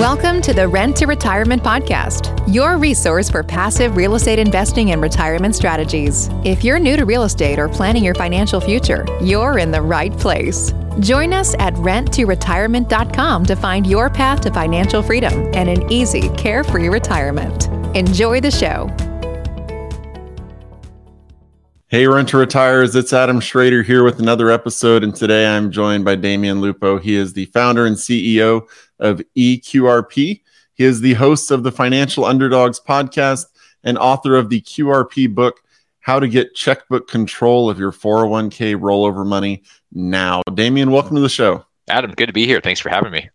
Welcome to the Rent to Retirement Podcast, your resource for passive real estate investing and retirement strategies. If you're new to real estate or planning your financial future, you're in the right place. Join us at renttoretirement.com to find your path to financial freedom and an easy, carefree retirement. Enjoy the show. Hey, Renter to Retires. It's Adam Schroeder here with another episode. And today I'm joined by Damion Lupo. He is the founder and CEO of EQRP. He is the host of the Financial Underdogs podcast and author of the QRP book, How to Get Checkbook Control of Your 401k Rollover Money Now. Damian, welcome to the show. Adam, good to be here. Thanks for having me.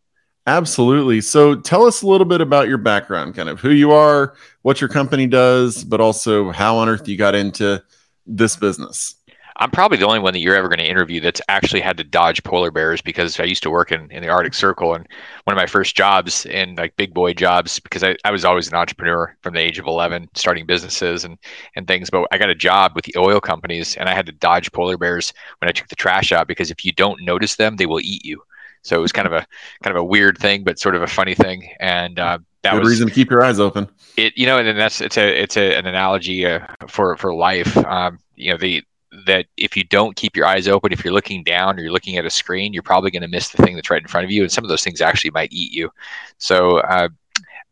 Absolutely. So tell us a little bit about your background, kind of who you are, what your company does, but also how on earth you got into this business. I'm probably the only one that you're ever going to interview that's actually had to dodge polar bears because I used to work in, in the Arctic Circle and one of my first jobs in like big boy jobs because I, I was always an entrepreneur from the age of 11 starting businesses and, and things but I got a job with the oil companies and I had to dodge polar bears when I took the trash out because if you don't notice them they will eat you so it was kind of a kind of a weird thing but sort of a funny thing and uh, that Good was reason to keep your eyes open it you know and that's it's a it's a, an analogy uh, for for life um, you know the that if you don't keep your eyes open, if you're looking down or you're looking at a screen, you're probably going to miss the thing that's right in front of you, and some of those things actually might eat you. So uh,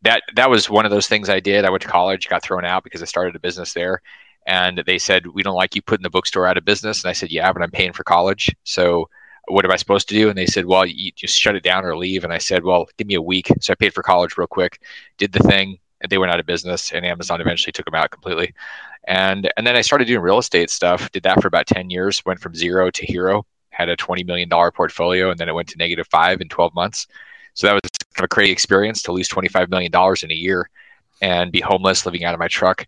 that that was one of those things I did. I went to college, got thrown out because I started a business there, and they said we don't like you putting the bookstore out of business. And I said, yeah, but I'm paying for college, so what am I supposed to do? And they said, well, you just shut it down or leave. And I said, well, give me a week. So I paid for college real quick, did the thing, they went out of business, and Amazon eventually took them out completely. And and then I started doing real estate stuff. Did that for about 10 years, went from zero to hero, had a $20 million portfolio, and then it went to negative five in 12 months. So that was kind of a crazy experience to lose $25 million in a year and be homeless, living out of my truck.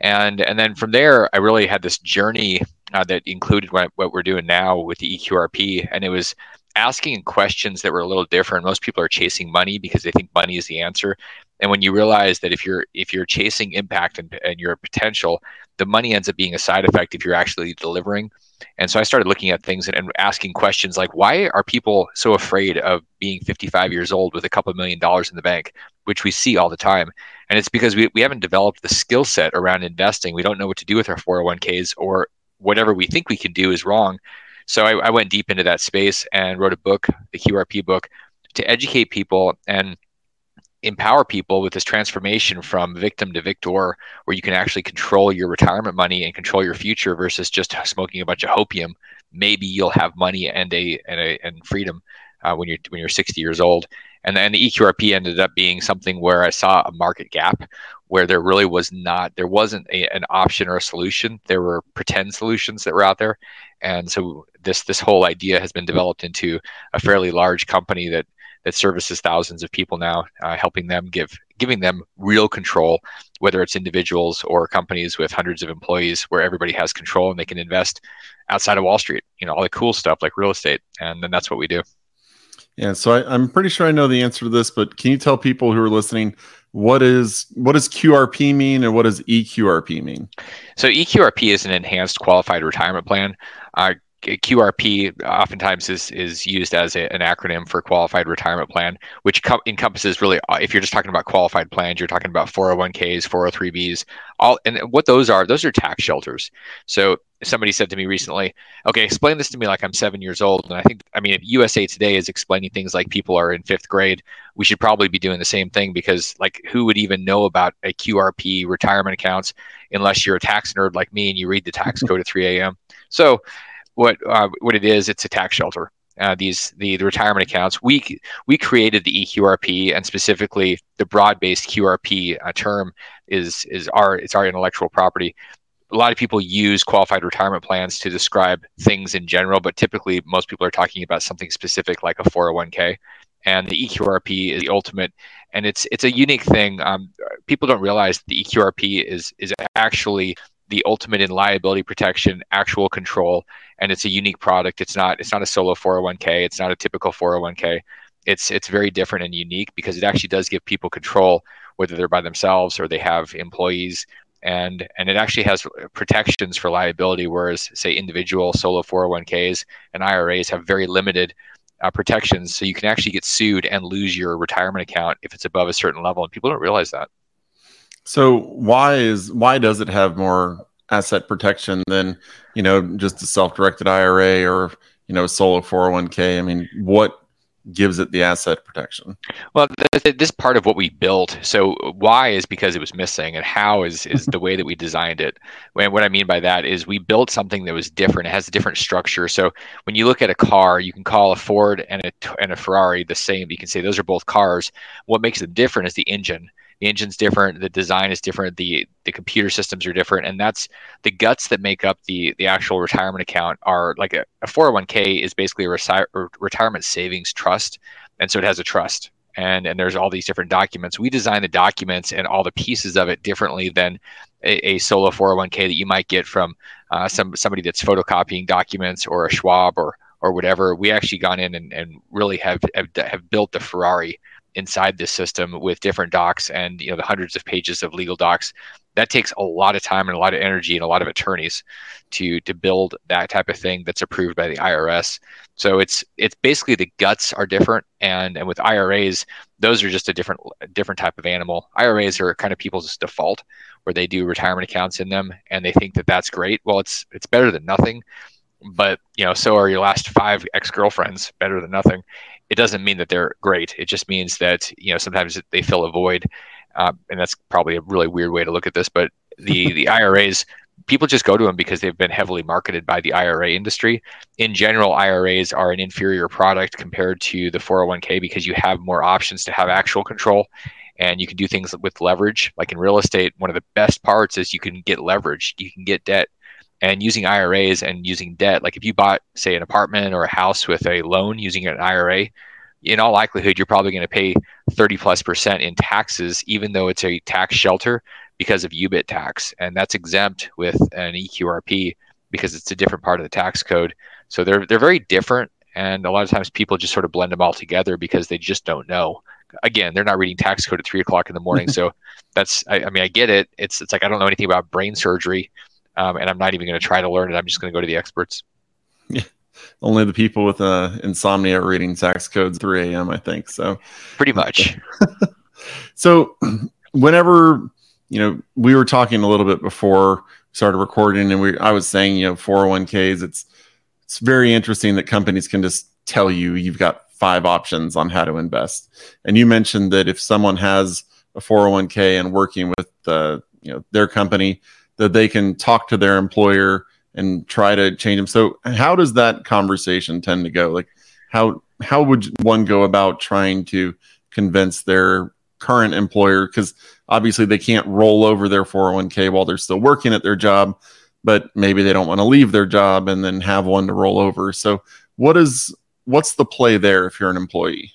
And and then from there, I really had this journey uh, that included what, what we're doing now with the EQRP, and it was asking questions that were a little different. Most people are chasing money because they think money is the answer. And when you realize that if you're if you're chasing impact and, and your potential, the money ends up being a side effect if you're actually delivering. And so I started looking at things and, and asking questions like, why are people so afraid of being 55 years old with a couple million dollars in the bank, which we see all the time? And it's because we, we haven't developed the skill set around investing. We don't know what to do with our 401ks or whatever we think we can do is wrong. So I, I went deep into that space and wrote a book, the QRP book, to educate people and empower people with this transformation from victim to victor where you can actually control your retirement money and control your future versus just smoking a bunch of hopium. Maybe you'll have money and a and a and freedom uh, when you're when you're 60 years old and then the EQRP ended up being something where I saw a market gap where there really was not there wasn't a, an option or a solution there were pretend solutions that were out there and so this this whole idea has been developed into a fairly large company that that services thousands of people now, uh, helping them give giving them real control, whether it's individuals or companies with hundreds of employees, where everybody has control and they can invest outside of Wall Street. You know, all the cool stuff like real estate, and then that's what we do. Yeah, so I, I'm pretty sure I know the answer to this, but can you tell people who are listening what is what does QRP mean and what does EQRP mean? So EQRP is an enhanced qualified retirement plan. Uh, QRP oftentimes is is used as a, an acronym for Qualified Retirement Plan, which co- encompasses really uh, if you're just talking about qualified plans, you're talking about 401ks, 403bs, all and what those are. Those are tax shelters. So somebody said to me recently, "Okay, explain this to me like I'm seven years old." And I think I mean if USA Today is explaining things like people are in fifth grade, we should probably be doing the same thing because like who would even know about a QRP retirement accounts unless you're a tax nerd like me and you read the tax code at 3 a.m. So what uh, what it is. It's a tax shelter. Uh, these the, the retirement accounts. We we created the EQRP and specifically the broad-based QRP uh, term is is our it's our intellectual property. A lot of people use qualified retirement plans to describe things in general, but typically most people are talking about something specific like a 401k. And the EQRP is the ultimate, and it's it's a unique thing. Um, people don't realize the EQRP is is actually the ultimate in liability protection, actual control, and it's a unique product. It's not it's not a solo 401k. It's not a typical 401k. It's it's very different and unique because it actually does give people control, whether they're by themselves or they have employees, and and it actually has protections for liability. Whereas say individual solo 401ks and IRAs have very limited uh, protections so you can actually get sued and lose your retirement account if it's above a certain level and people don't realize that so why is why does it have more asset protection than you know just a self-directed ira or you know solo 401k i mean what gives it the asset protection? Well, this part of what we built. So why is because it was missing, and how is is the way that we designed it. And what I mean by that is we built something that was different. It has a different structure. So when you look at a car, you can call a Ford and a and a Ferrari the same. You can say those are both cars. What makes them different is the engine the engine's different, the design is different, the the computer systems are different, and that's the guts that make up the the actual retirement account are like a, a 401k is basically a reti- retirement savings trust, and so it has a trust. And, and there's all these different documents. We design the documents and all the pieces of it differently than a, a solo 401k that you might get from uh, some somebody that's photocopying documents or a Schwab or or whatever. We actually gone in and, and really have, have have built the Ferrari inside this system with different docs and you know the hundreds of pages of legal docs that takes a lot of time and a lot of energy and a lot of attorneys to to build that type of thing that's approved by the IRS so it's it's basically the guts are different and and with IRAs those are just a different different type of animal. IRAs are kind of people's default where they do retirement accounts in them and they think that that's great. Well it's it's better than nothing but you know so are your last five ex-girlfriends better than nothing it doesn't mean that they're great. It just means that you know sometimes they fill a void, uh, and that's probably a really weird way to look at this. But the the IRAs, people just go to them because they've been heavily marketed by the IRA industry. In general, IRAs are an inferior product compared to the 401k because you have more options to have actual control. And you can do things with leverage. Like in real estate, one of the best parts is you can get leverage. You can get debt and using IRAs and using debt, like if you bought, say, an apartment or a house with a loan using an IRA, in all likelihood, you're probably going to pay 30 plus percent in taxes, even though it's a tax shelter because of UBIT tax. And that's exempt with an EQRP because it's a different part of the tax code. So they're, they're very different. And a lot of times people just sort of blend them all together because they just don't know. Again, they're not reading tax code at three o'clock in the morning. so that's, I, I mean, I get it. It's, it's like, I don't know anything about brain surgery um, and I'm not even going to try to learn it. I'm just going to go to the experts. Yeah, only the people with uh, insomnia reading tax codes 3 a.m. I think so. Pretty much. so, whenever you know, we were talking a little bit before we started recording, and we I was saying, you know, 401ks. It's it's very interesting that companies can just tell you you've got five options on how to invest. And you mentioned that if someone has a 401k and working with the you know their company that they can talk to their employer and try to change them. So how does that conversation tend to go? Like how how would one go about trying to convince their current employer because obviously they can't roll over their 401k while they're still working at their job, but maybe they don't want to leave their job and then have one to roll over. So what is what's the play there if you're an employee?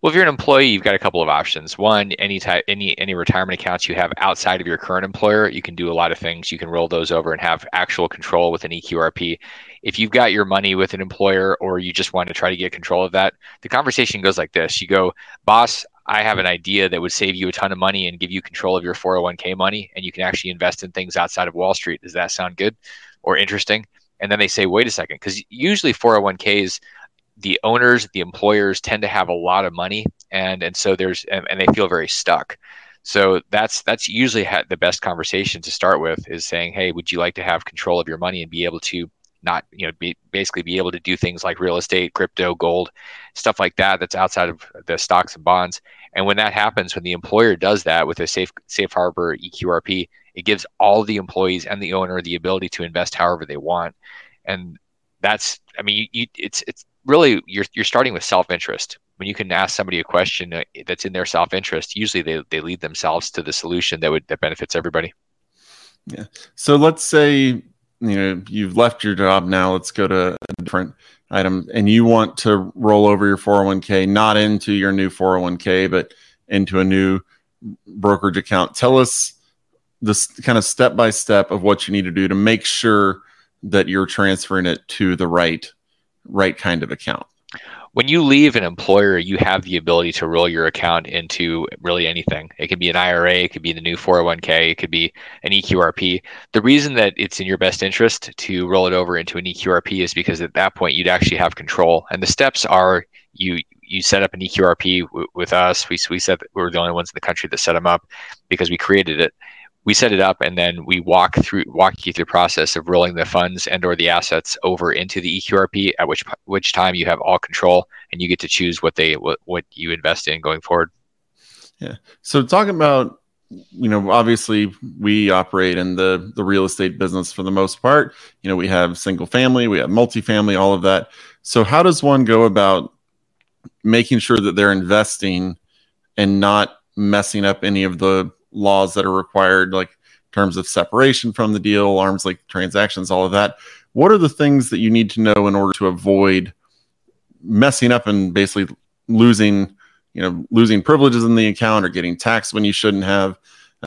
Well, if you're an employee, you've got a couple of options. One, any type, any any retirement accounts you have outside of your current employer, you can do a lot of things. You can roll those over and have actual control with an EQRP. If you've got your money with an employer, or you just want to try to get control of that, the conversation goes like this: You go, boss. I have an idea that would save you a ton of money and give you control of your 401k money, and you can actually invest in things outside of Wall Street. Does that sound good or interesting? And then they say, wait a second, because usually 401ks the owners, the employers tend to have a lot of money, and and so there's and, and they feel very stuck. So that's that's usually the best conversation to start with is saying, hey, would you like to have control of your money and be able to not you know be, basically be able to do things like real estate, crypto, gold, stuff like that that's outside of the stocks and bonds. And when that happens, when the employer does that with a safe safe harbor EQRP, it gives all the employees and the owner the ability to invest however they want. And that's I mean, you, it's it's really you're you're starting with self interest. When you can ask somebody a question uh, that's in their self interest, usually they, they lead themselves to the solution that would that benefits everybody. Yeah. So let's say you know you've left your job now. Let's go to a different item, and you want to roll over your 401k not into your new 401k, but into a new brokerage account. Tell us this kind of step by step of what you need to do to make sure that you're transferring it to the right right kind of account. When you leave an employer, you have the ability to roll your account into really anything. It could be an IRA, it could be the new 401k, it could be an EQRP. The reason that it's in your best interest to roll it over into an EQRP is because at that point you'd actually have control. And the steps are you you set up an EQRP w- with us. We we we were the only ones in the country that set them up because we created it. We set it up and then we walk through walk you through the process of rolling the funds and or the assets over into the EQRP. At which which time you have all control and you get to choose what they what, what you invest in going forward. Yeah. So talking about you know obviously we operate in the the real estate business for the most part you know we have single family we have multifamily all of that so how does one go about making sure that they're investing and not messing up any of the laws that are required like terms of separation from the deal arms like transactions all of that. What are the things that you need to know in order to avoid messing up and basically losing you know losing privileges in the account or getting taxed when you shouldn't have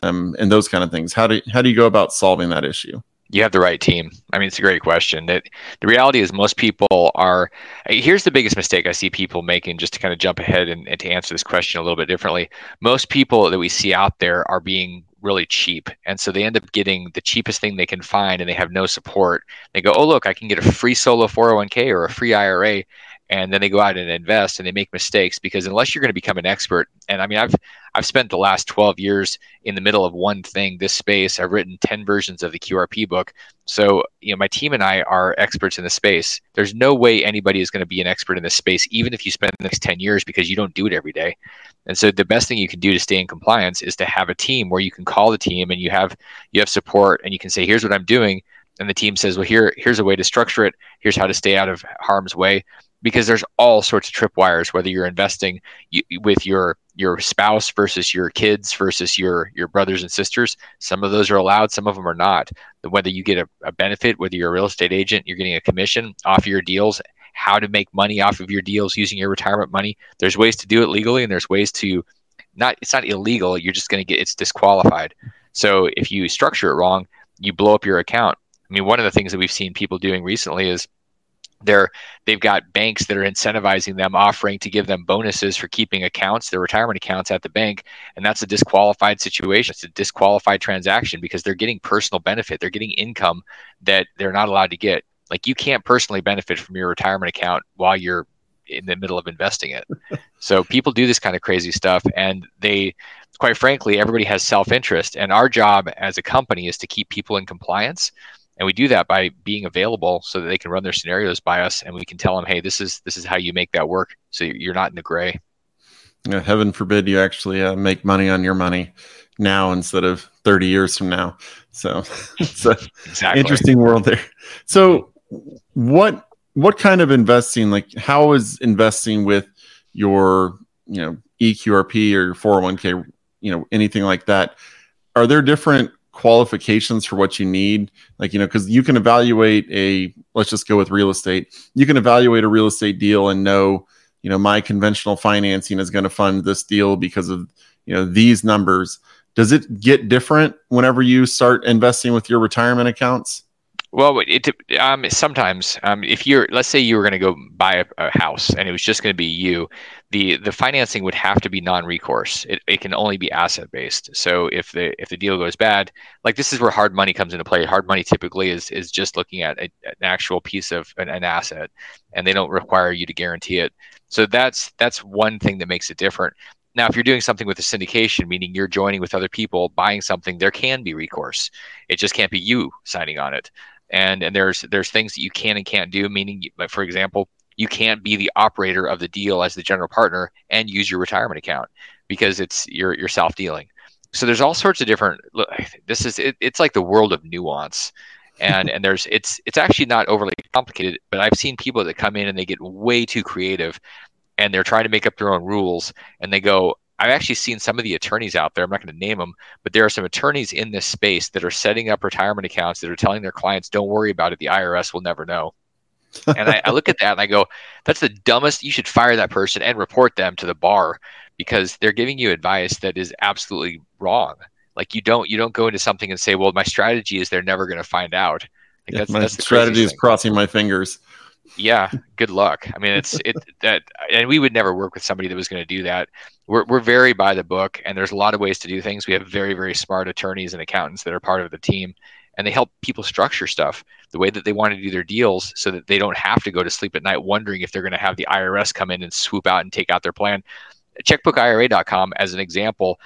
um, and those kind of things? How do how do you go about solving that issue you have the right team. I mean, it's a great question. That the reality is most people are. Here's the biggest mistake I see people making. Just to kind of jump ahead and, and to answer this question a little bit differently, most people that we see out there are being really cheap, and so they end up getting the cheapest thing they can find, and they have no support. They go, "Oh, look, I can get a free solo 401k or a free IRA," and then they go out and invest and they make mistakes because unless you're going to become an expert and i mean i've i've spent the last 12 years in the middle of one thing this space i've written 10 versions of the qrp book. So you know my team and i are experts in the space. There's no way anybody is going to be an expert in this space even if you spend the next 10 years because you don't do it every day. And so the best thing you can do to stay in compliance is to have a team where you can call the team and you have you have support and you can say here's what i'm doing. And the team says well here here's a way to structure it. Here's how to stay out of harm's way because there's all sorts of tripwires whether you're investing with your your spouse versus your kids versus your your brothers and sisters some of those are allowed some of them are not. Whether you get a, a benefit whether you're a real estate agent you're getting a commission off of your deals how to make money off of your deals using your retirement money there's ways to do it legally and there's ways to not it's not illegal you're just going to get it's disqualified. So if you structure it wrong you blow up your account. I mean one of the things that we've seen people doing recently is they're they've got banks that are incentivizing them offering to give them bonuses for keeping accounts their retirement accounts at the bank. And that's a disqualified situation. It's a disqualified transaction because they're getting personal benefit. They're getting income that they're not allowed to get. Like you can't personally benefit from your retirement account while you're in the middle of investing it. So people do this kind of crazy stuff and they quite frankly everybody has self-interest. And our job as a company is to keep people in compliance and we do that by being available so that they can run their scenarios by us and we can tell them hey this is this is how you make that work. So you're not in the gray. Yeah, heaven forbid you actually uh, make money on your money now instead of 30 years from now. So it's an exactly. interesting world there. So what what kind of investing like how is investing with your you know eqrp or your 401k you know anything like that? Are there different qualifications for what you need. Like you know because you can evaluate a let's just go with real estate. You can evaluate a real estate deal and know you know my conventional financing is going to fund this deal because of you know these numbers. Does it get different whenever you start investing with your retirement accounts well, it um, sometimes um, if you're let's say you were going to go buy a, a, house and it was just going to be you, the the financing would have to be non-recourse. It, it can only be asset based. So if the if the deal goes bad, like this is where hard money comes into play. Hard money typically is is just looking at a, an actual piece of an, an asset, and they don't require you to guarantee it. So that's that's one thing that makes it different. Now, if you're doing something with a syndication, meaning you're joining with other people buying something, there can be recourse. It just can't be you signing on it and and there's there's things that you can and can't do meaning for example you can't be the operator of the deal as the general partner and use your retirement account because it's you're you're self dealing so there's all sorts of different this is it, it's like the world of nuance. And and there's it's it's actually not overly complicated but i've seen people that come in and they get way too creative and they're trying to make up their own rules and they go I've actually seen some of the attorneys out there. I'm not going to name them, but there are some attorneys in this space that are setting up retirement accounts that are telling their clients, "Don't worry about it. The IRS will never know." and I, I, look at that and I go, "That's the dumbest. You should fire that person and report them to the bar because they're giving you advice that is absolutely wrong. Like you don't you don't go into something and say, "Well, my strategy is they're never going to find out." Like yeah, that's, my that's strategy is crossing my fingers yeah good luck. I mean it's it that and we would never work with somebody that was going to do that. We're, we're very by the book and there's a lot of ways to do things. We have very very smart attorneys and accountants that are part of the team and they help people structure stuff the way that they want to do their deals so that they don't have to go to sleep at night wondering if they're going to have the IRS come in and swoop out and take out their plan. Checkbookira.com, as an example,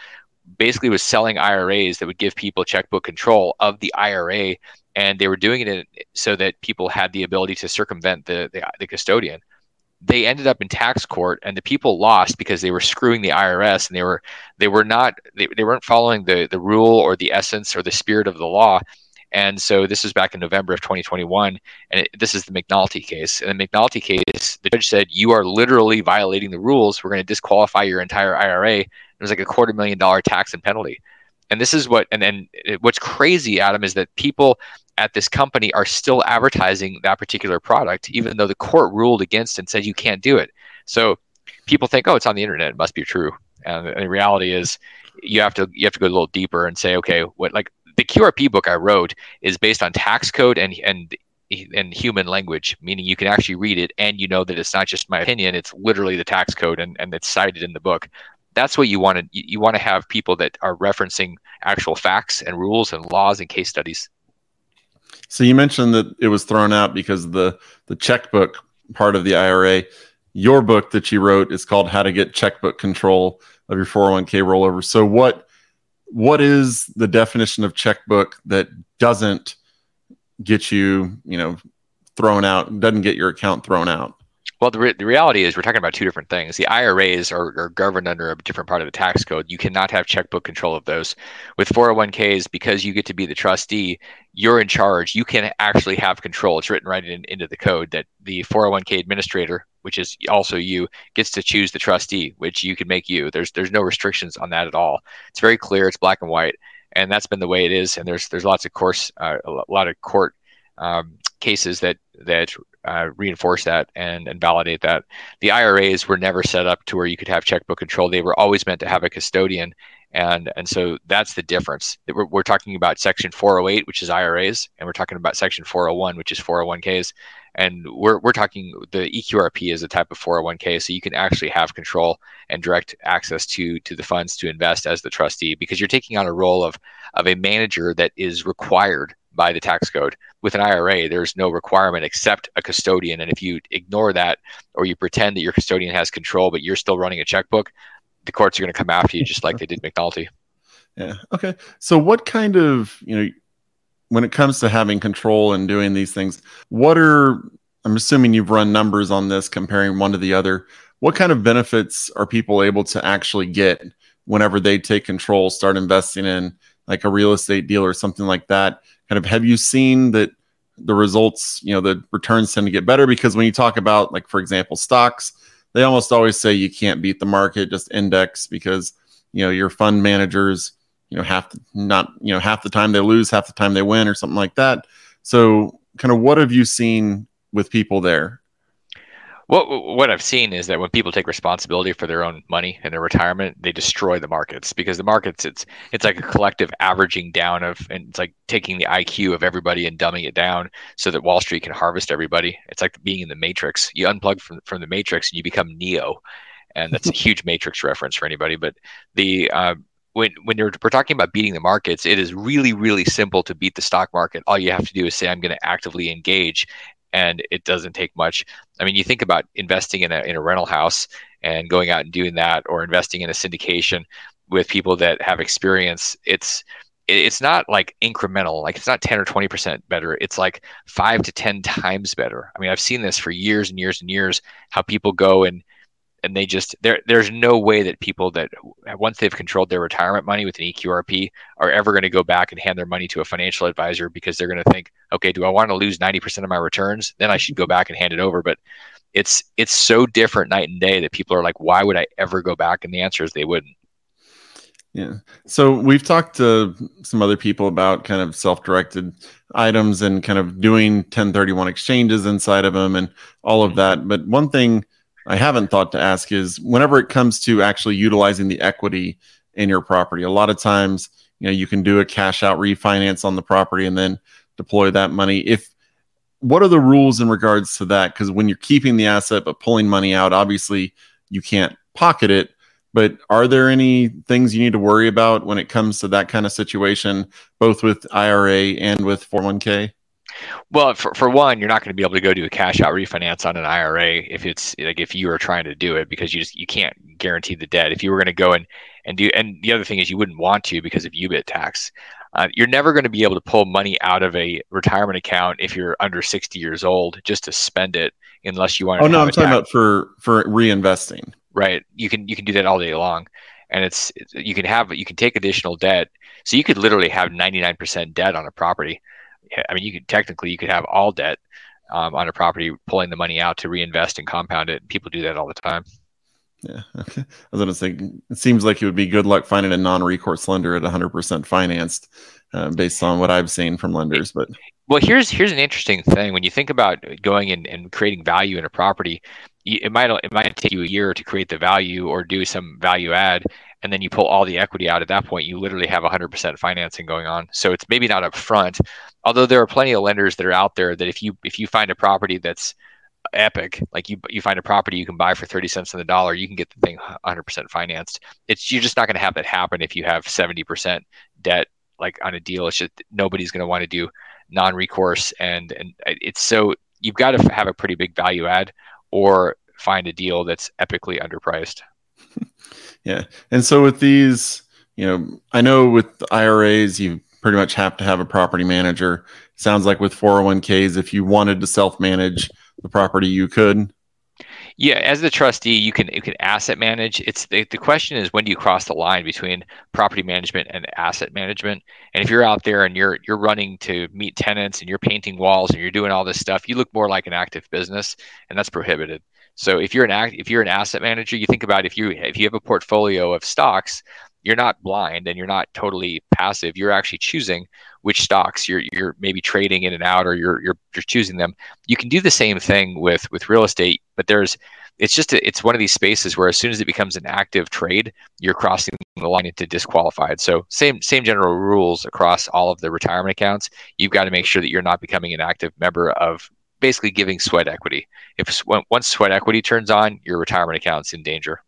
basically was selling IRAs that would give people checkbook control of the IRA, and they were doing it so that people had the ability to circumvent the, the, the custodian they ended up in tax court and the people lost because they were screwing the IRS and they were they were not they, they weren't following the the rule or the essence or the spirit of the law. And so this was back in November of 2021 and it, this is the McNulty case. And the McNulty case the judge said you are literally violating the rules. We're going to disqualify your entire IRA it was like a quarter million dollar tax and penalty and this is what and then what's crazy adam is that people at this company are still advertising that particular product, even though the court ruled against and said you can't do it. So people think, oh, it's on the internet, it must be true. And the reality is, you have to you have to go a little deeper and say, okay, what like the QRP book I wrote is based on tax code and and and human language, meaning you can actually read it and you know that it's not just my opinion; it's literally the tax code and and it's cited in the book. That's what you want to you want to have people that are referencing actual facts and rules and laws and case studies. So you mentioned that it was thrown out because the the checkbook part of the IRA. Your book that you wrote is called How to Get Checkbook Control of Your 401k Rollover. So what what is the definition of checkbook that doesn't get you, you know, thrown out, doesn't get your account thrown out? Well, the, re- the reality is we're talking about two different things. The IRAs are, are governed under a different part of the tax code. You cannot have checkbook control of those. With 401ks, because you get to be the trustee, you're in charge. You can actually have control. It's written right in, into the code that the 401k administrator, which is also you, gets to choose the trustee, which you can make you. There's there's no restrictions on that at all. It's very clear. It's black and white, and that's been the way it is. And there's there's lots of course uh, a lot of court um, cases that that uh, reinforce that and, and validate that. The IRAs were never set up to where you could have checkbook control. They were always meant to have a custodian. And, and so that's the difference. We're, we're talking about Section 408, which is IRAs, and we're talking about Section 401, which is 401ks. And we're, we're talking the EQRP is a type of 401k, so you can actually have control and direct access to to the funds to invest as the trustee because you're taking on a role of of a manager that is required by the tax code. With an IRA, there's no requirement except a custodian. And if you ignore that or you pretend that your custodian has control, but you're still running a checkbook, the courts are going to come after you just like they did McNulty. Yeah. Okay. So, what kind of, you know, when it comes to having control and doing these things, what are, I'm assuming you've run numbers on this comparing one to the other. What kind of benefits are people able to actually get whenever they take control, start investing in like a real estate deal or something like that? kind of have you seen that the results, you know, the returns tend to get better because when you talk about like for example stocks, they almost always say you can't beat the market, just index because you know your fund managers, you know, half the, not you know half the time they lose, half the time they win, or something like that. So, kind of what have you seen with people there? What what I've seen is that when people take responsibility for their own money and their retirement, they destroy the markets because the markets it's it's like a collective averaging down of and it's like taking the IQ of everybody and dumbing it down so that Wall Street can harvest everybody. It's like being in the Matrix. You unplug from from the Matrix and you become Neo, and that's a huge Matrix reference for anybody. But the uh, when when you're we're talking about beating the markets, it is really really simple to beat the stock market. All you have to do is say I'm going to actively engage, and it doesn't take much. I mean, you think about investing in a in a rental house and going out and doing that, or investing in a syndication with people that have experience. It's it's not like incremental like it's not 10 or 20% better it's like 5 to 10 times better i mean i've seen this for years and years and years how people go and and they just there there's no way that people that once they've controlled their retirement money with an EQRP are ever going to go back and hand their money to a financial advisor because they're going to think, okay, do I want to lose 90% of my returns? Then I should go back and hand it over. But it's it's so different night and day that people are like, why would I ever go back? And the answer is they wouldn't. Yeah. So we've talked to some other people about kind of self-directed items and kind of doing 1031 exchanges inside of them and all of mm-hmm. that. But one thing I haven't thought to ask is whenever it comes to actually utilizing the equity in your property, a lot of times, you know, you can do a cash out refinance on the property and then deploy that money. If what are the rules in regards to that? Because when you're keeping the asset but pulling money out, obviously you can't pocket it. But are there any things you need to worry about when it comes to that kind of situation, both with IRA and with 401k? Well, for, for one, you're not going to be able to go do a cash out refinance on an IRA if it's like if you are trying to do it because you just you can't guarantee the debt. If you were going to go and and do and the other thing is you wouldn't want to because of UBIT tax. Uh, you're never going to be able to pull money out of a retirement account if you're under 60 years old just to spend it unless you want. To. Oh no, I'm talking tax. about for for reinvesting. Right. You can you can do that all day long, and it's you can have you can take additional debt. So you could literally have 99% debt on a property I mean, you could technically you could have all debt um, on a property, pulling the money out to reinvest and compound it. People do that all the time. Yeah, okay. I was going to say, it seems like it would be good luck finding a non-recourse lender at 100% financed, uh, based on what I've seen from lenders. But well, here's here's an interesting thing when you think about going and, and creating value in a property. It might it might take you a year to create the value or do some value add, and then you pull all the equity out at that point you literally have 100% financing going on. So it's maybe not up front although there are plenty of lenders that are out there that if you if you find a property that's epic like you you find a property you can buy for 30 cents on the dollar you can get the thing 100% financed. It's you're just not going to have that happen if you have 70% debt like on a deal. It's just nobody's going to want to do non-recourse and and it's so you've got to have a pretty big value add or find a deal that's epically underpriced yeah. And so with these, you know, I know with IRAs, you pretty much have to have a property manager. Sounds like with 401ks, if you wanted to self manage the property, you could. Yeah, as the trustee, you can you can asset manage. It's the, the question is when do you cross the line between property management and asset management? And if you're out there and you're you're running to meet tenants and you're painting walls and you're doing all this stuff, you look more like an active business, and that's prohibited. So if you're an if you're an asset manager, you think about if you if you have a portfolio of stocks, you're not blind and you're not totally passive. You're actually choosing which stocks you're you're maybe trading in and out, or you're you're you're choosing them. You can do the same thing with with real estate, but there's it's just a, it's one of these spaces where as soon as it becomes an active trade, you're crossing the line into disqualified. So same same general rules across all of the retirement accounts. You've got to make sure that you're not becoming an active member of basically giving sweat equity. If once sweat equity turns on, your retirement account's in danger.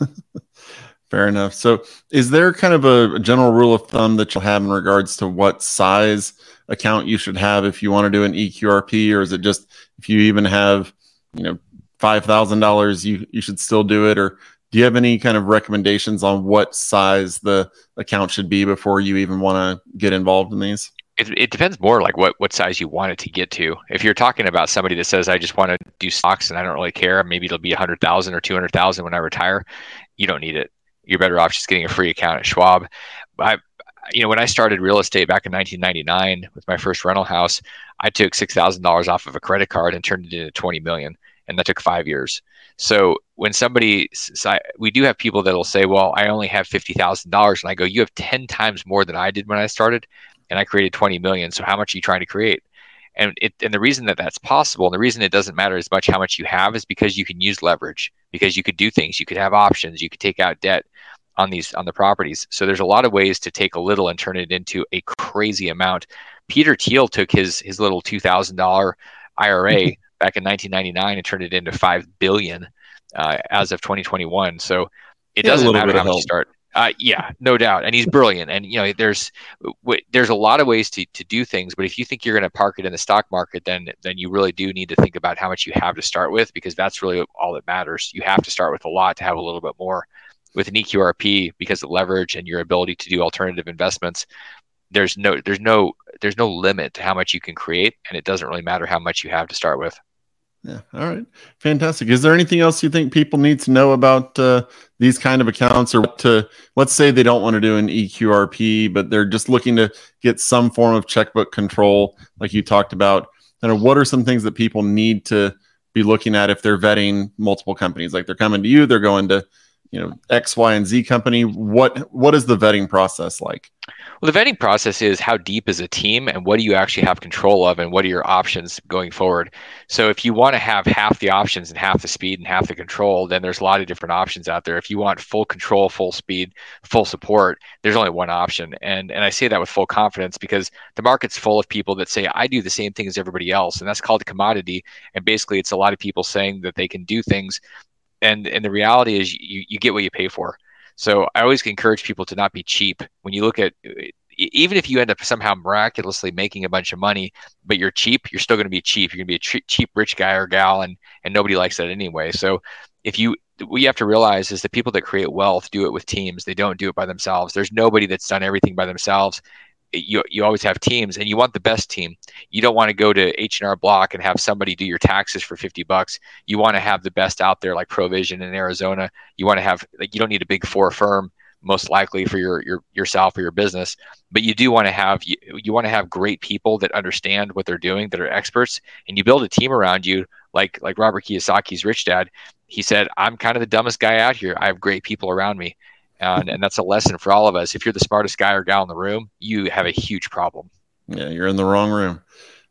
Fair enough. So, is there kind of a, general rule of thumb that you'll have in regards to what size account you should have if you want to do an EQRP, or is it just if you even have, you know, five thousand dollars, you you should still do it, or do you have any kind of recommendations on what size the account should be before you even want to get involved in these? It, it depends more like what, what size you want it to get to. If you're talking about somebody that says, I just want to do stocks and I don't really care, maybe it'll be a hundred thousand or 200,000 when I retire. You don't need it. You're better off just getting a free account at Schwab. I, you know, when I started real estate back in 1999 with my first rental house, I took $6,000 off of a credit card and turned it into 20 million. And that took five years. So when somebody, we do have people that'll say, well, I only have $50,000. And I go, you have 10 times more than I did when I started and I created 20 million. So how much are you trying to create? And it and the reason that that's possible, and the reason it doesn't matter as much how much you have, is because you can use leverage. Because you could do things, you could have options, you could take out debt on these on the properties. So there's a lot of ways to take a little and turn it into a crazy amount. Peter Thiel took his his little two thousand dollar IRA back in 1999 and turned it into five billion uh, as of 2021. So it yeah, doesn't matter how much you start. Uh, yeah, no doubt, and he's brilliant. And you know, there's w- there's a lot of ways to, to do things, but if you think you're going to park it in the stock market, then then you really do need to think about how much you have to start with, because that's really all that matters. You have to start with a lot to have a little bit more. With an EQRP, because of leverage and your ability to do alternative investments, there's no there's no there's no limit to how much you can create, and it doesn't really matter how much you have to start with. Yeah. All right. Fantastic. Is there anything else you think people need to know about uh, these kind of accounts, or to let's say they don't want to do an EQRP, but they're just looking to get some form of checkbook control, like you talked about? And what are some things that people need to be looking at if they're vetting multiple companies? Like they're coming to you, they're going to you know X, Y, and Z company. What what is the vetting process like? Well, the vetting process is how deep is a team and what do you actually have control of and what are your options going forward. So if you want to have half the options and half the speed and half the control, then there's a lot of different options out there. If you want full control, full speed, full support, there's only one option. And and I say that with full confidence because the market's full of people that say I do the same thing as everybody else and that's called a commodity and basically it's a lot of people saying that they can do things and and the reality is you, you get what you pay for So I always encourage people to not be cheap. When you look at even if you end up somehow miraculously making a bunch of money, but you're cheap, you're still going to be cheap. You're going to be a cheap rich guy or gal, and and nobody likes that anyway. So if you what you have to realize is the people that create wealth do it with teams. They don't do it by themselves. There's nobody that's done everything by themselves. You, you always have teams and you want the best team. You don't want to go to H&R Block and have somebody do your taxes for 50 bucks. You want to have the best out there like Provision in Arizona. You want to have like you don't need a big four firm most likely for your, your yourself or your business but you do want to have you, you want to have great people that understand what they're doing that are experts and you build a team around you like like robert kiyosaki's rich dad he said i'm kind of the dumbest guy out here i have great people around me and, and that's a lesson for all of us. If you're the smartest guy or gal in the room you have a huge problem. Yeah you're in the wrong room.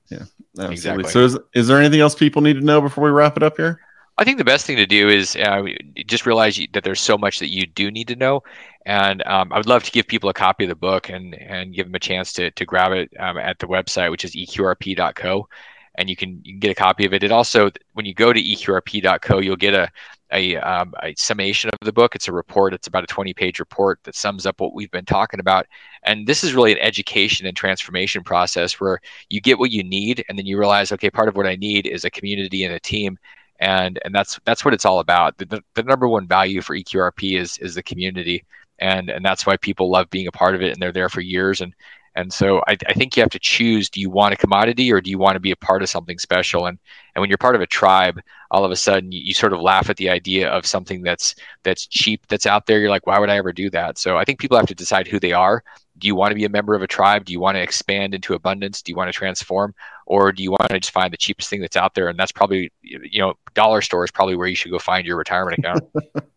Yeah absolutely. Exactly. so is, is there anything else people need to know before we wrap it up here? I think the best thing to do is uh, just realize that there's so much that you do need to know, and um, I would love to give people a copy of the book and and give them a chance to to grab it um, at the website, which is eqrp.co, and you can you can get a copy of it. It also, when you go to eqrp.co, you'll get a a, um, a summation of the book. It's a report. It's about a 20 page report that sums up what we've been talking about. And this is really an education and transformation process where you get what you need, and then you realize, okay, part of what I need is a community and a team and and that's that's what it's all about. The, the, the, number one value for EQRP is is the community, and and that's why people love being a part of it, and they're there for years. And and so I, I think you have to choose: do you want a commodity, or do you want to be a part of something special? And and when you're part of a tribe, all of a sudden you, you sort of laugh at the idea of something that's that's cheap that's out there. You're like, why would I ever do that? So I think people have to decide who they are do you want to be a member of a tribe? Do you want to expand into abundance? Do you want to transform? Or do you want to just find the cheapest thing that's out there? And that's probably, you know, dollar store is probably where you should go find your retirement account.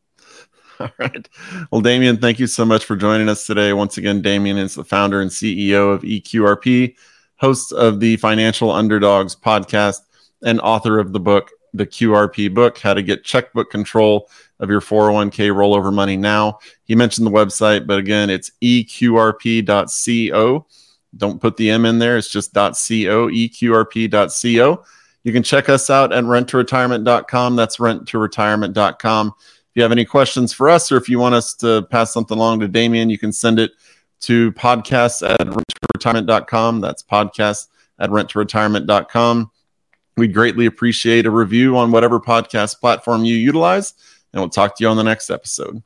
All right. Well, Damion, thank you so much for joining us today. Once again, Damion is the founder and CEO of EQRP, host of the Financial Underdogs podcast, and author of the book, The QRP Book How to Get Checkbook Control of your 401k rollover money now. He mentioned the website, but again, it's eqrp.co. Don't put the M in there, it's just .co, eqrp.co. You can check us out at renttoretirement.com. That's renttoretirement.com. If you have any questions for us or if you want us to pass something along to Damion, you can send it to podcasts at renttoretirement.com. That's podcast at renttoretirement.com. We'd greatly appreciate a review on whatever podcast platform you utilize and we'll talk to you on the next episode.